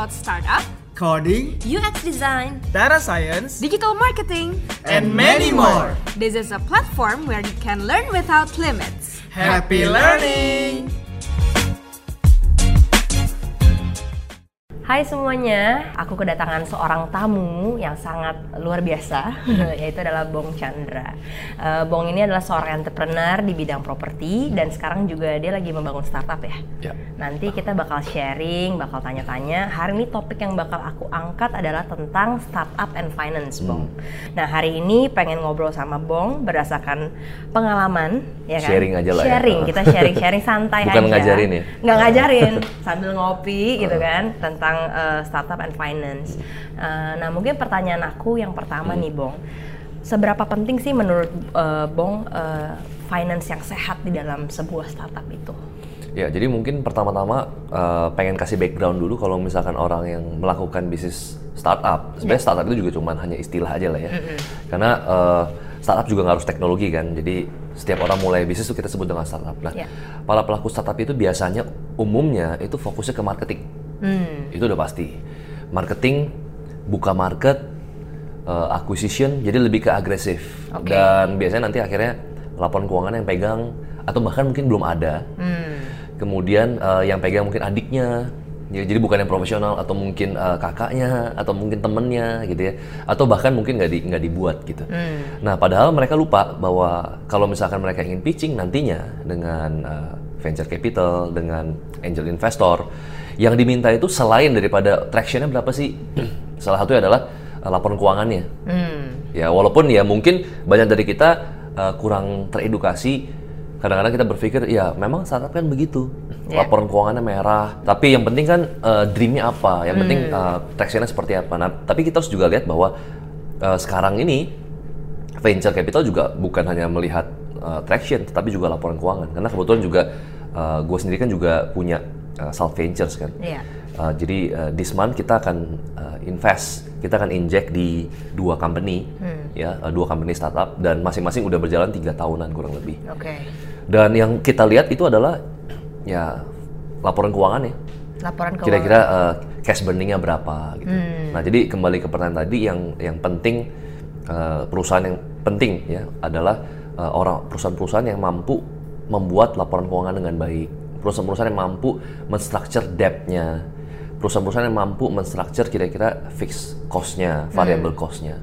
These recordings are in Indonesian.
about startup, coding, UX design, data science, digital marketing, and many more. This is a platform where you can learn without limits. Happy learning! Hai semuanya, aku kedatangan seorang tamu yang sangat luar biasa, yaitu adalah Bong Chandra. Uh, Bong ini adalah seorang entrepreneur di bidang properti dan sekarang juga dia lagi membangun startup ya. Ya. Nanti kita bakal sharing, bakal tanya-tanya. Hari ini topik yang bakal aku angkat adalah tentang startup and finance, Bong. Nah hari ini pengen ngobrol sama Bong berdasarkan pengalaman, ya kan? Sharing aja lah ya. Sharing, kita sharing-sharing santai Bukan aja. ngajarin ya? Nggak ngajarin, sambil ngopi gitu kan, tentang uh, startup and finance. Uh, nah mungkin pertanyaan aku yang pertama Hmm. nih, Bong. Seberapa penting sih menurut uh, Bong uh, finance yang sehat di dalam sebuah startup itu? Ya, jadi mungkin pertama-tama eh, pengen kasih background dulu kalau misalkan orang yang melakukan bisnis startup. Sebenarnya startup itu juga cuman hanya istilah aja lah ya. Karena eh, startup juga nggak harus teknologi kan. Jadi setiap orang mulai bisnis itu kita sebut dengan startup. Nah, Ya. para pelaku startup itu biasanya umumnya itu fokusnya ke marketing. Hmm. Itu udah pasti. Marketing, buka market, eh, acquisition, jadi lebih ke agresif. Oke. Dan biasanya nanti akhirnya laporan keuangan yang pegang atau bahkan mungkin belum ada. Hmm. Kemudian eh, yang pegang mungkin adiknya, ya, jadi bukan yang profesional atau mungkin eh, kakaknya atau mungkin temennya gitu ya, atau bahkan mungkin nggak di, nggak dibuat gitu. Nah padahal mereka lupa bahwa kalau misalkan mereka ingin pitching nantinya dengan eh, venture capital, dengan angel investor, yang diminta itu selain daripada tractionnya berapa sih? Salah satunya adalah eh, laporan keuangannya. Hmm. Ya walaupun ya mungkin banyak dari kita uh, kurang teredukasi. Kadang-kadang kita berpikir ya memang startup kan begitu. Ya. Laporan keuangannya merah. Tapi yang penting kan uh, dreamnya apa? Yang penting uh, tractionnya seperti apa? Nah tapi kita harus juga lihat bahwa uh, sekarang ini venture capital juga bukan hanya melihat uh, traction, tetapi juga laporan keuangan. Karena kebetulan juga gue sendiri kan juga punya uh, Salt Ventures kan. Iya. Uh, jadi uh, this month kita akan uh, invest, kita akan inject di dua company, ya uh, dua company startup dan masing-masing udah berjalan tiga tahunan kurang lebih. Oke. Dan yang kita lihat itu adalah ya laporan keuangan ya. Laporan keuangan. Kira-kira uh, cash burningnya berapa gitu. Nah jadi kembali ke pertanyaan tadi yang yang penting uh, perusahaan yang penting ya adalah uh, orang perusahaan-perusahaan yang mampu membuat laporan keuangan dengan baik. Perusahaan-perusahaan yang mampu menstructure debt-nya. Perusahaan-perusahaan yang mampu menstructure kira-kira fixed cost-nya, variable cost-nya.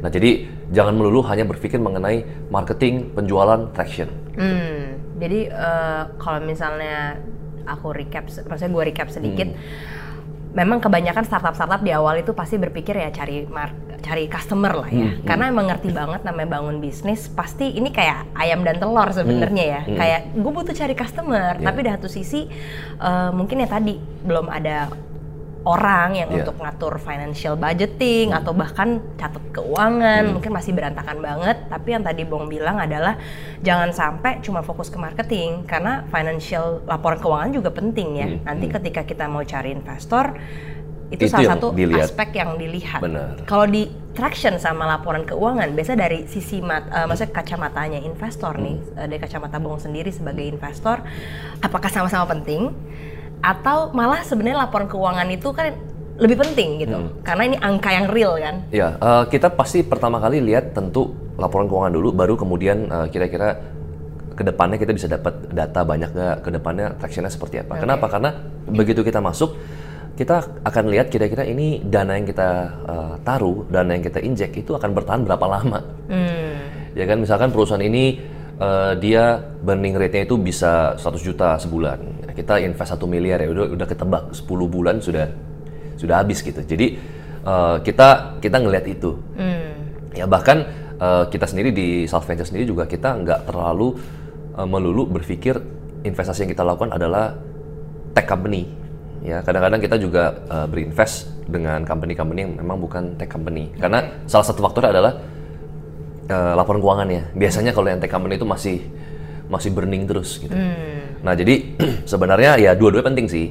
Nah jadi jangan melulu hanya berpikir mengenai marketing, penjualan, traction. Hmm, jadi eh, kalau misalnya aku recap, maksudnya gue recap sedikit, memang kebanyakan startup-startup di awal itu pasti berpikir ya cari mar- cari customer lah ya, karena emang ngerti banget namanya bangun bisnis, pasti ini kayak ayam dan telur sebenarnya ya, kayak gue butuh cari customer, tapi di satu sisi eh, mungkin ya tadi belum ada orang yang Iya. untuk ngatur financial budgeting atau bahkan catat keuangan mungkin masih berantakan banget. Tapi yang tadi Bong bilang adalah jangan sampai cuma fokus ke marketing karena financial laporan keuangan juga penting ya. Nanti ketika kita mau cari investor itu, Itu salah satu dilihat. aspek yang dilihat. Kalau di traction sama laporan keuangan biasa dari sisi mat, eh, maksudnya kacamatanya investor nih eh, dari kacamata Bong sendiri sebagai investor apakah sama-sama penting? Atau malah sebenarnya laporan keuangan itu kan lebih penting gitu karena ini angka yang real kan? Ya, eh, kita pasti pertama kali lihat tentu laporan keuangan dulu, baru kemudian eh, kira-kira ke depannya kita bisa dapat data banyak nggak, ke depannya tractionnya seperti apa. Kenapa? Karena begitu kita masuk, kita akan lihat kira-kira ini dana yang kita eh, taruh, dana yang kita injek itu akan bertahan berapa lama. Hmm. Ya kan, misalkan perusahaan ini eh, dia burning rate-nya itu bisa 100 juta sebulan. Kita invest 1 miliar ya, udah udah ketebak 10 bulan sudah sudah habis gitu. Jadi eh, kita kita ngelihat itu. Ya bahkan eh, kita sendiri di South Venture sendiri juga kita nggak terlalu eh, melulu berpikir investasi yang kita lakukan adalah tech company. Ya kadang-kadang kita juga eh, berinvest dengan company-company yang memang bukan tech company. Karena salah satu faktornya adalah eh, laporan keuangannya. Biasanya kalau yang tech company itu masih masih burning terus gitu. Nah jadi sebenarnya ya dua-duanya penting sih.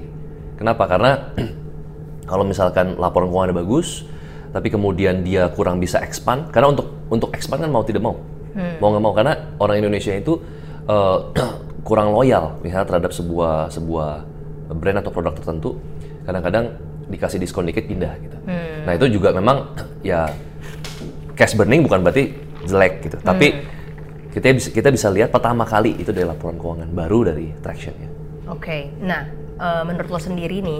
Kenapa? Karena kalau misalkan laporan keuangannya bagus, tapi kemudian dia kurang bisa expand, karena untuk untuk expand kan mau tidak mau, mau nggak mau karena orang Indonesia itu eh, kurang loyal misalnya terhadap sebuah sebuah brand atau produk tertentu. Kadang-kadang dikasih diskon dikit pindah gitu. Nah itu juga memang ya cash burning bukan berarti jelek gitu, tapi kita bisa kita bisa lihat pertama kali itu dari laporan keuangan baru dari Traction ya. Oke, nah eh, menurut lo sendiri nih,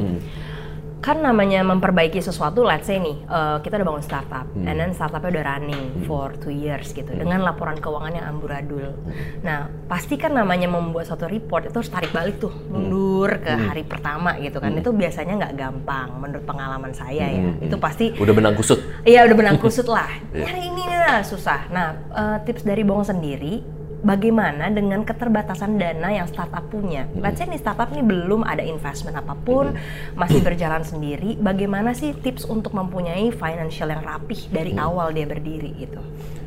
kan namanya memperbaiki sesuatu, let's say nih, eh, kita udah bangun startup, and then startupnya udah running for two years gitu, dengan laporan keuangan yang amburadul. Nah, pasti kan namanya membuat suatu report itu harus tarik balik tuh, mundur ke hari pertama gitu kan, itu biasanya nggak gampang menurut pengalaman saya ya, itu pasti Udah benang kusut. Iya udah benang kusut lah. Nyari ini lah susah. Nah eh, tips dari Bong sendiri, bagaimana dengan keterbatasan dana yang startup punya? Let's say nih startup nih belum ada investment apa pun, masih berjalan sendiri. Bagaimana sih tips untuk mempunyai financial yang rapih dari awal dia berdiri gitu?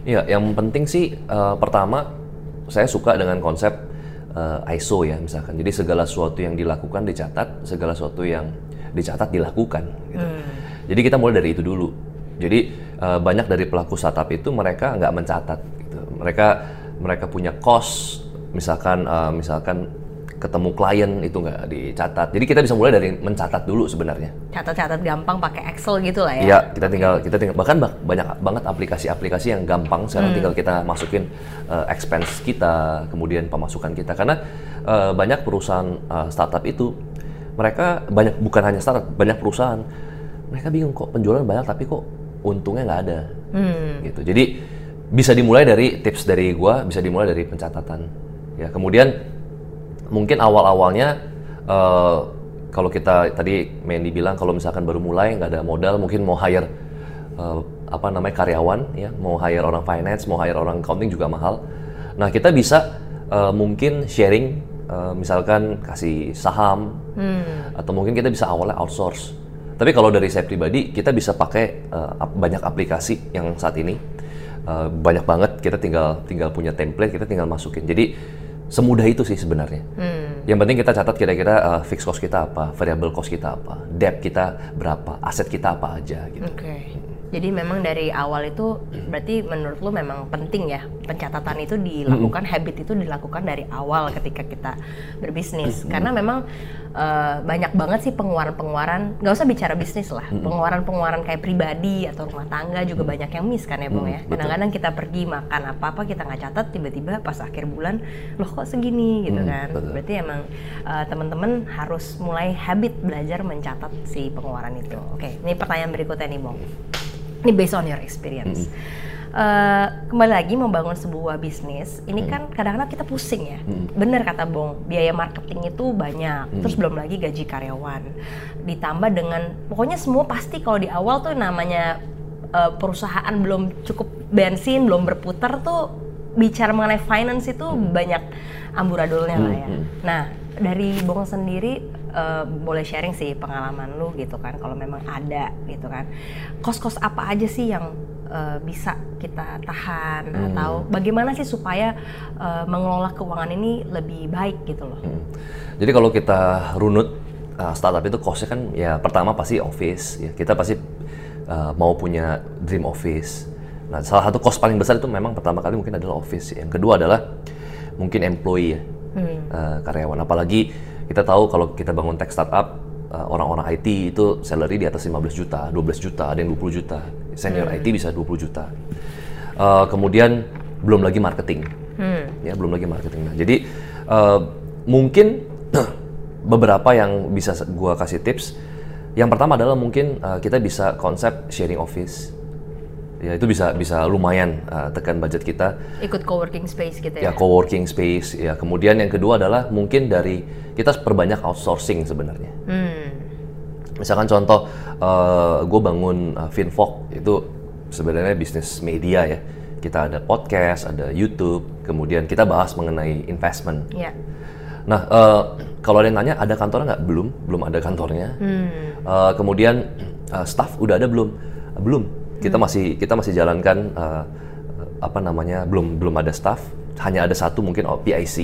Iya, yang penting sih eh, pertama saya suka dengan konsep eh, ISO ya misalkan. Jadi segala sesuatu yang dilakukan dicatat, segala sesuatu yang dicatat dilakukan. Gitu. Jadi kita mulai dari itu dulu. Jadi eh, banyak dari pelaku startup itu mereka nggak mencatat. Gitu. Mereka mereka punya cost, misalkan eh, misalkan ketemu klien itu nggak dicatat. Jadi kita bisa mulai dari mencatat dulu sebenarnya. Catat-catat gampang pakai Excel gitu lah ya. Iya, kita tinggal kita tinggal bahkan ba- banyak banget aplikasi-aplikasi yang gampang sekarang tinggal kita masukin uh, expense kita, kemudian pemasukan kita karena uh, banyak perusahaan uh, startup itu mereka banyak bukan hanya startup, banyak perusahaan mereka bingung kok penjualan banyak tapi kok untungnya nggak ada. Gitu. Jadi bisa dimulai dari tips dari gua, bisa dimulai dari pencatatan. Ya, kemudian mungkin awal-awalnya eh, kalau kita tadi Mandy bilang kalau misalkan baru mulai nggak ada modal mungkin mau hire eh, apa namanya karyawan ya. Mau hire orang finance mau hire orang accounting juga mahal. Nah kita bisa eh, mungkin sharing eh, misalkan kasih saham atau mungkin kita bisa awalnya outsource. Tapi kalau dari saya pribadi kita bisa pakai ap- banyak aplikasi yang saat ini eh, banyak banget kita tinggal tinggal punya template kita tinggal masukin jadi semudah itu sih sebenarnya yang penting kita catat kira-kira uh, fixed cost kita apa, variable cost kita apa, debt kita berapa, aset kita apa aja gitu. Oke. Jadi memang dari awal itu berarti menurut lu memang penting ya pencatatan itu dilakukan, habit itu dilakukan dari awal ketika kita berbisnis. Karena memang eh, banyak banget sih pengeluaran-pengeluaran, nggak usah bicara bisnis lah, pengeluaran-pengeluaran kayak pribadi atau rumah tangga juga banyak yang miss kan ya Bung ya. Kadang-kadang kita pergi makan apa-apa kita nggak catat, tiba-tiba pas akhir bulan loh kok segini gitu kan. betul. Berarti emang eh, teman-teman harus mulai habit belajar mencatat si pengeluaran itu. Oke, ini pertanyaan berikutnya nih Bong. Ini based on your experience. Eh, kembali lagi membangun sebuah bisnis, ini kan kadang-kadang kita pusing ya. Bener kata Bong, biaya marketing itu banyak. Terus belum lagi gaji karyawan. Ditambah dengan pokoknya semua pasti kalau di awal tuh namanya eh, perusahaan belum cukup bensin, belum berputar tuh bicara mengenai finance itu banyak amburadulnya lah ya. Nah, dari Bong sendiri eh, boleh sharing sih pengalaman lu gitu kan kalau memang ada gitu kan. Kos-kos apa aja sih yang eh, bisa kita tahan atau bagaimana sih supaya eh, mengelola keuangan ini lebih baik gitu loh. Hmm. Jadi kalau kita runut uh, startup itu costnya kan ya pertama pasti office ya kita pasti uh, mau punya dream office. Nah salah satu cost paling besar itu memang pertama kali mungkin adalah office. Yang kedua adalah mungkin employee ya uh, karyawan. Apalagi kita tahu kalau kita bangun tech startup uh, orang-orang IT itu salary di atas 15 juta, 12 juta, ada yang 20 juta. Senior IT bisa 20 juta. Uh, kemudian belum lagi marketing. Ya, belum lagi marketing. Nah, jadi uh, mungkin beberapa yang bisa gua kasih tips. Yang pertama adalah mungkin uh, kita bisa konsep sharing office. Ya, itu bisa bisa lumayan uh, tekan budget kita Ikut co-working space gitu ya ya. co-working space ya kemudian yang kedua adalah mungkin dari kita perbanyak outsourcing sebenarnya Hmm. misalkan contoh gue bangun uh, Finvok itu sebenarnya bisnis media ya kita ada podcast ada YouTube kemudian kita bahas mengenai investment Ya. Nah, eh, kalau ada yang nanya ada kantornya nggak? Belum, belum ada kantornya. Eh, kemudian eh, staff udah ada belum? Belum. Kita masih kita masih jalankan eh, apa namanya? Belum belum ada staff. Hanya ada satu mungkin oh, PIC.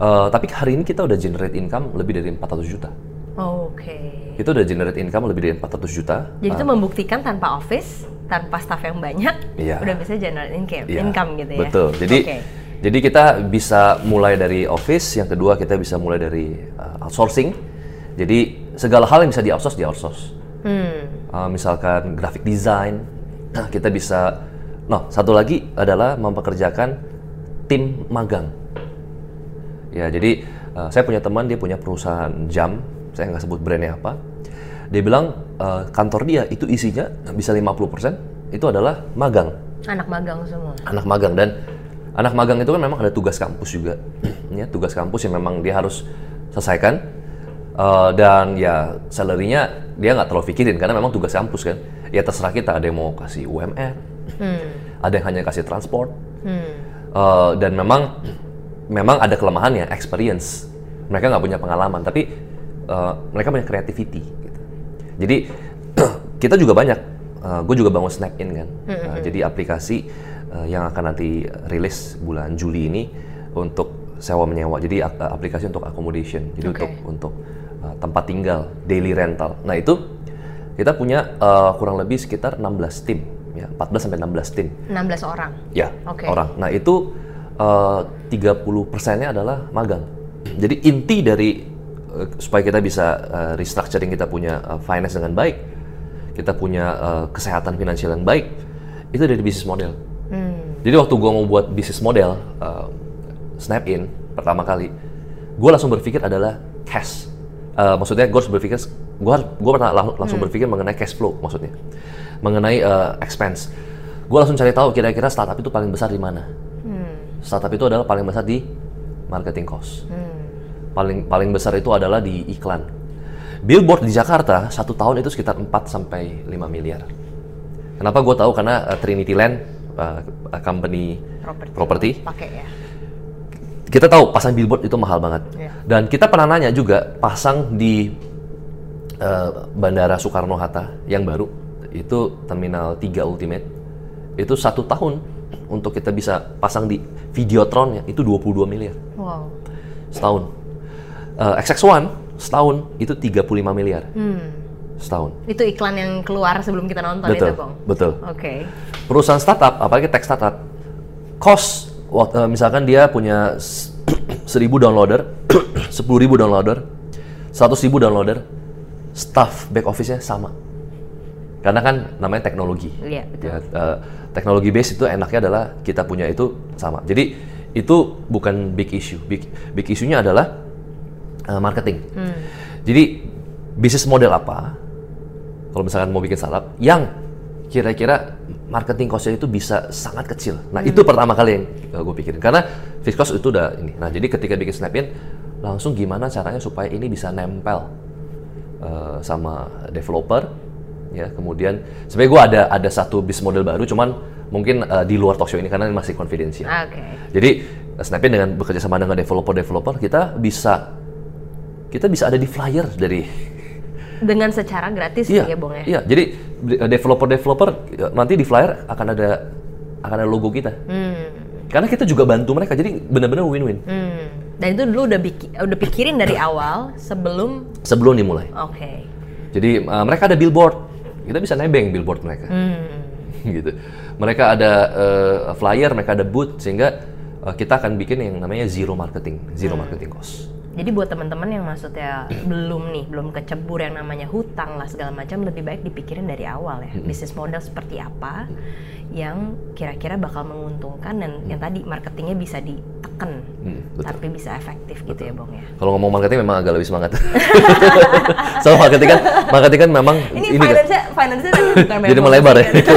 Eh, tapi hari ini kita udah generate income lebih dari 400 juta. Oke. Kita udah generate income lebih dari 400 juta. Jadi itu membuktikan tanpa office, tanpa staff yang banyak, Iya. udah bisa generate income, Iya, income gitu ya. Betul. Jadi Oke. jadi kita bisa mulai dari office, yang kedua kita bisa mulai dari uh, outsourcing. Jadi segala hal yang bisa di outsource di outsource. Hmm. Uh, misalkan graphic design, nah, kita bisa. Nah, satu lagi adalah mempekerjakan tim magang. Ya, jadi uh, saya punya teman dia punya perusahaan jam, saya nggak sebut brandnya apa. Dia bilang uh, kantor dia itu isinya bisa 50% itu adalah magang. Anak magang semua. Anak magang dan anak magang itu kan memang ada tugas kampus juga, ya tugas kampus yang memang dia harus selesaikan uh, dan ya salary-nya dia nggak terlalu pikirin karena memang tugas kampus kan. Ya terserah kita ada yang mau kasih UMR, Hmm. ada yang hanya kasih transport, Hmm. Uh, dan memang memang ada kelemahannya experience. Mereka nggak punya pengalaman tapi uh, mereka punya creativity. Gitu. Jadi kita juga banyak. Uh, gue juga bangun Snap In kan. Uh, jadi aplikasi uh, yang akan nanti rilis bulan Juli ini untuk sewa menyewa. Jadi ap- aplikasi untuk accommodation. Jadi Oke. untuk untuk uh, tempat tinggal, daily rental. Nah itu kita punya uh, kurang lebih sekitar 16 tim, ya 14 sampai 16 tim. 16 orang. Ya, Oke. orang. Nah itu uh, 30 persennya adalah magang. Jadi inti dari uh, supaya kita bisa uh, restructuring kita punya uh, finance dengan baik, kita punya uh, kesehatan finansial yang baik, itu dari bisnis model. Hmm. Jadi waktu gua mau buat bisnis model uh, Snap In pertama kali, gua langsung berpikir adalah cash. Uh, maksudnya gue harus berpikir, gue gue pernah lang- langsung berpikir mengenai cash flow maksudnya, mengenai uh, expense. Gue langsung cari tahu kira-kira startup itu paling besar di mana. Hmm. Startup itu adalah paling besar di marketing cost. Hmm. Paling paling besar itu adalah di iklan. Billboard di Jakarta satu tahun itu sekitar 4 sampai 5 miliar. Kenapa gue tahu? Karena uh, Trinity Land, uh, company Properti. property, Pakai ya. Kita tahu pasang billboard itu mahal banget. Iya. Dan kita pernah nanya juga pasang di uh, Bandara Soekarno Hatta yang baru itu Terminal 3 Ultimate itu satu tahun untuk kita bisa pasang di Videotron ya itu 22 miliar Wow. setahun. Uh, XX1 setahun itu 35 miliar Hmm. setahun. Itu iklan yang keluar sebelum kita nonton betul, itu, Bang. betul. Oke. perusahaan startup, apalagi tech startup, cost wak- eh, misalkan dia punya s- 1000 downloader, 10.000 downloader, 100.000 downloader, staff back office-nya sama. Karena kan namanya teknologi. Iya, betul. Ya, eh, teknologi base itu enaknya adalah kita punya itu sama. Jadi itu bukan big issue. Big big issue-nya adalah eh, marketing. Hmm. Jadi bisnis model apa? Kalau misalkan mau bikin startup yang kira-kira marketing cost-nya itu bisa sangat kecil. Nah, itu pertama kali yang gue pikirin. Karena fixed cost itu udah ini. Nah, jadi ketika bikin Snapin, langsung gimana caranya supaya ini bisa nempel eh, sama developer, ya. Kemudian sebenarnya gue ada ada satu bisnis model baru, cuman mungkin eh, di luar talk show ini karena ini masih confidential. Oke. Jadi Snapin dengan bekerja sama dengan developer-developer kita bisa kita bisa ada di flyer dari Dengan secara gratis iya ya, Bang ya. iya jadi de- developer-developer eh, nanti di flyer akan ada akan ada logo kita Hmm. karena kita juga bantu mereka jadi benar-benar win-win Hmm. Dan itu dulu udah biki- udah pikirin dari awal sebelum sebelum dimulai oke. jadi eh, mereka ada billboard kita bisa nebeng billboard mereka Hmm. gitu mereka ada eh, flyer mereka ada booth sehingga eh, kita akan bikin yang namanya zero marketing zero marketing cost Jadi buat teman-teman yang maksudnya belum nih, belum kecebur yang namanya hutang lah segala macam, lebih baik dipikirin dari awal ya. Bisnis model seperti apa yang kira-kira bakal menguntungkan dan yang tadi marketingnya bisa ditekan, Hmm, betul. tapi bisa efektif gitu ya, Bang ya. Kalau ngomong marketing memang agak lebih semangat. Soal marketing kan, marketing kan memang Ini, ini kan. finance-nya, finance-nya tadi bukan Jadi melebar ya? gitu.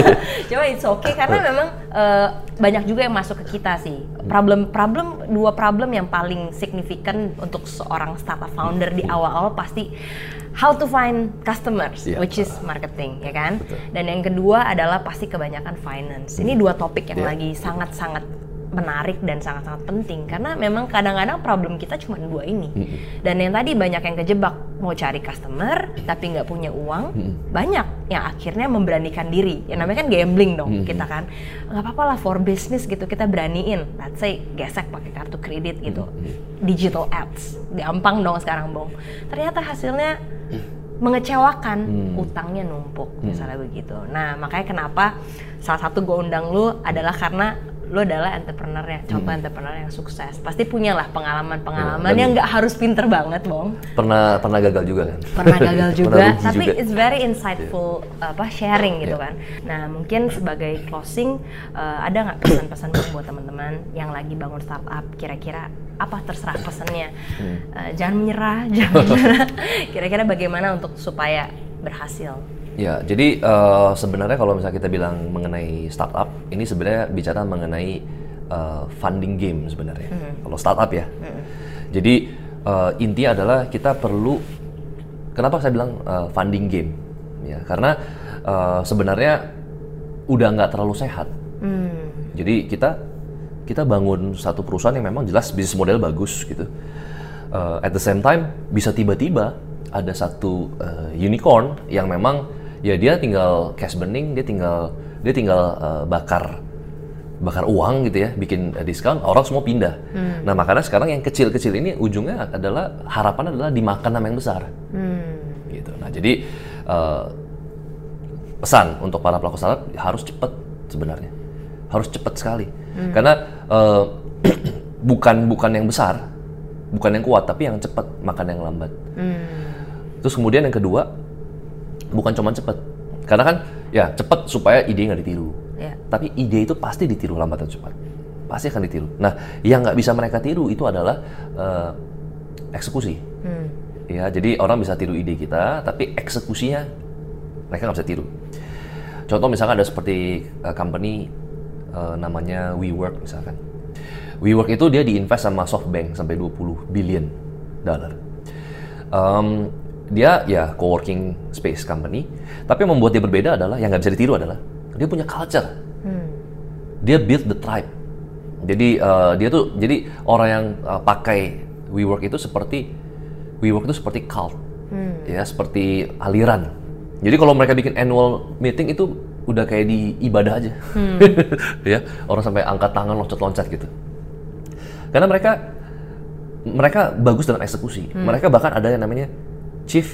Cuma it's okay karena memang eh, banyak juga yang masuk ke kita sih. Problem problem dua problem yang paling signifikan untuk seorang startup founder di awal-awal pasti how to find customers, Iya. which is marketing, ya kan? Betul. Dan yang kedua adalah pasti kebanyakan finance. Ini dua topik yang Iya. lagi sangat-sangat menarik dan sangat-sangat penting. Karena memang kadang-kadang problem kita cuma dua ini. Dan yang tadi banyak yang kejebak. Mau cari customer tapi nggak punya uang banyak yang akhirnya memberanikan diri. Yang namanya kan gambling dong kita kan. Nggak apa-apa lah for business gitu kita beraniin. Let's say gesek pakai kartu kredit gitu. Digital ads. Gampang dong sekarang bong. Ternyata hasilnya mengecewakan. Utangnya numpuk misalnya begitu. Nah makanya kenapa salah satu gue undang lu adalah karena lo adalah entrepreneur yang contoh entrepreneur yang sukses pasti punya lah pengalaman-pengalaman Hmm, dan- yang nggak harus pinter banget bong Pernah pernah gagal juga kan? pernah gagal juga Pernah tapi juga. it's very insightful apa sharing gitu Iya. kan nah mungkin sebagai closing eh, ada nggak pesan-pesan buat teman-teman yang lagi bangun startup kira-kira apa terserah pesannya Hmm. Eh, jangan menyerah jangan menyerah kira-kira bagaimana untuk supaya berhasil Ya, jadi eh, sebenarnya kalau misalnya kita bilang mengenai startup, ini sebenarnya bicara mengenai eh, funding game sebenarnya. Kalau startup ya. Jadi eh, intinya adalah kita perlu, kenapa saya bilang eh, funding game? Ya, karena eh, sebenarnya udah nggak terlalu sehat. hmm. Jadi kita kita bangun satu perusahaan yang memang jelas bisnis model bagus gitu. Uh, at the same time bisa tiba-tiba ada satu uh, unicorn yang memang ya dia tinggal cash burning, dia tinggal dia tinggal uh, bakar bakar uang gitu ya, bikin uh, diskon, orang semua pindah. Nah makanya sekarang yang kecil-kecil ini ujungnya adalah harapan adalah dimakan sama yang besar. Gitu. Nah jadi uh, pesan untuk para pelaku startup harus cepat sebenarnya. Harus cepat sekali. Karena eh, bukan bukan yang besar bukan yang kuat tapi yang cepat makan yang lambat terus kemudian yang kedua bukan cuma cepat. Karena kan ya cepat supaya ide nggak ditiru. Ya. tapi ide itu pasti ditiru lambat atau cepat. Pasti akan ditiru. Nah yang nggak bisa mereka tiru itu adalah eh, eksekusi. Hmm. ya jadi orang bisa tiru ide kita tapi eksekusinya mereka nggak bisa tiru. Contoh misalkan ada seperti uh, company uh, namanya WeWork misalkan. WeWork itu dia diinvest sama SoftBank sampai 20 billion dollar. Em, dia ya co-working space company tapi yang membuat dia berbeda adalah yang nggak bisa ditiru adalah dia punya culture dia build the tribe. Jadi uh, dia tuh jadi orang yang uh, pakai WeWork itu seperti WeWork itu seperti cult, ya seperti aliran. Jadi kalau mereka bikin annual meeting itu udah kayak di ibadah aja, ya orang sampai angkat tangan loncat-loncat gitu. Karena mereka mereka bagus dalam eksekusi. Mereka bahkan ada yang namanya Chief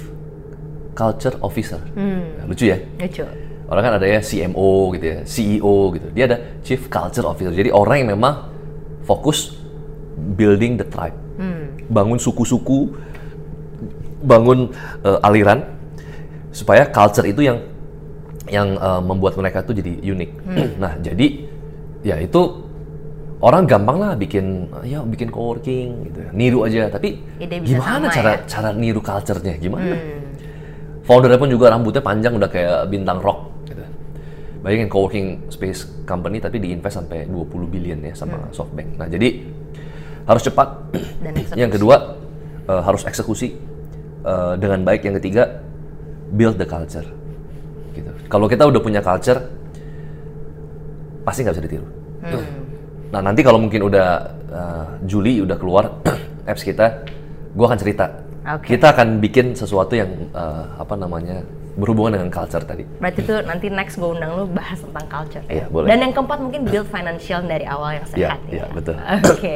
Culture Officer. Nah, lucu ya? lucu Orang kan ada ya CMO gitu ya, CEO gitu. Dia ada Chief Culture Officer. Jadi orang yang memang fokus building the tribe. Bangun suku-suku, bangun eh, aliran supaya culture itu yang yang eh, membuat mereka tuh jadi unik. nah, jadi ya itu orang gampang lah bikin ya bikin coworking gitu. ya. Niru aja, tapi Ide bisa gimana sama cara ya? cara niru culture-nya? Gimana? Foundernya pun juga rambutnya panjang udah kayak bintang rock gitu. Bayangin coworking space company tapi diinvest sampai 20 billion ya sama SoftBank. Nah, jadi harus cepat. Dan eksekusi. Yang kedua eh, harus eksekusi eh, dengan baik. Yang ketiga build the culture. Gitu. Kalau kita udah punya culture pasti nggak bisa ditiru. Nah, nanti kalau mungkin udah eh, Juli udah keluar apps kita, gua akan cerita. Oke. Kita akan bikin sesuatu yang eh, apa namanya berhubungan dengan culture tadi. Berarti tuh nanti next gue undang lu bahas tentang culture. ya? Iya, boleh. Dan yang keempat mungkin build financial dari awal yang sehat. iya, ya. betul. Oke,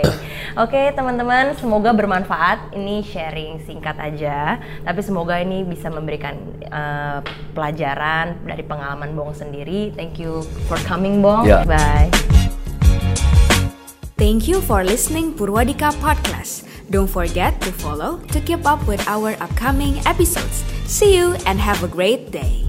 oke teman-teman, semoga bermanfaat. Ini sharing singkat aja, tapi semoga ini bisa memberikan eh, pelajaran dari pengalaman Bong sendiri. Thank you for coming, Bong. Iya. Bye. Thank you for listening Purwadika Podcast. Don't forget to follow to keep up with our upcoming episodes. See you and have a great day.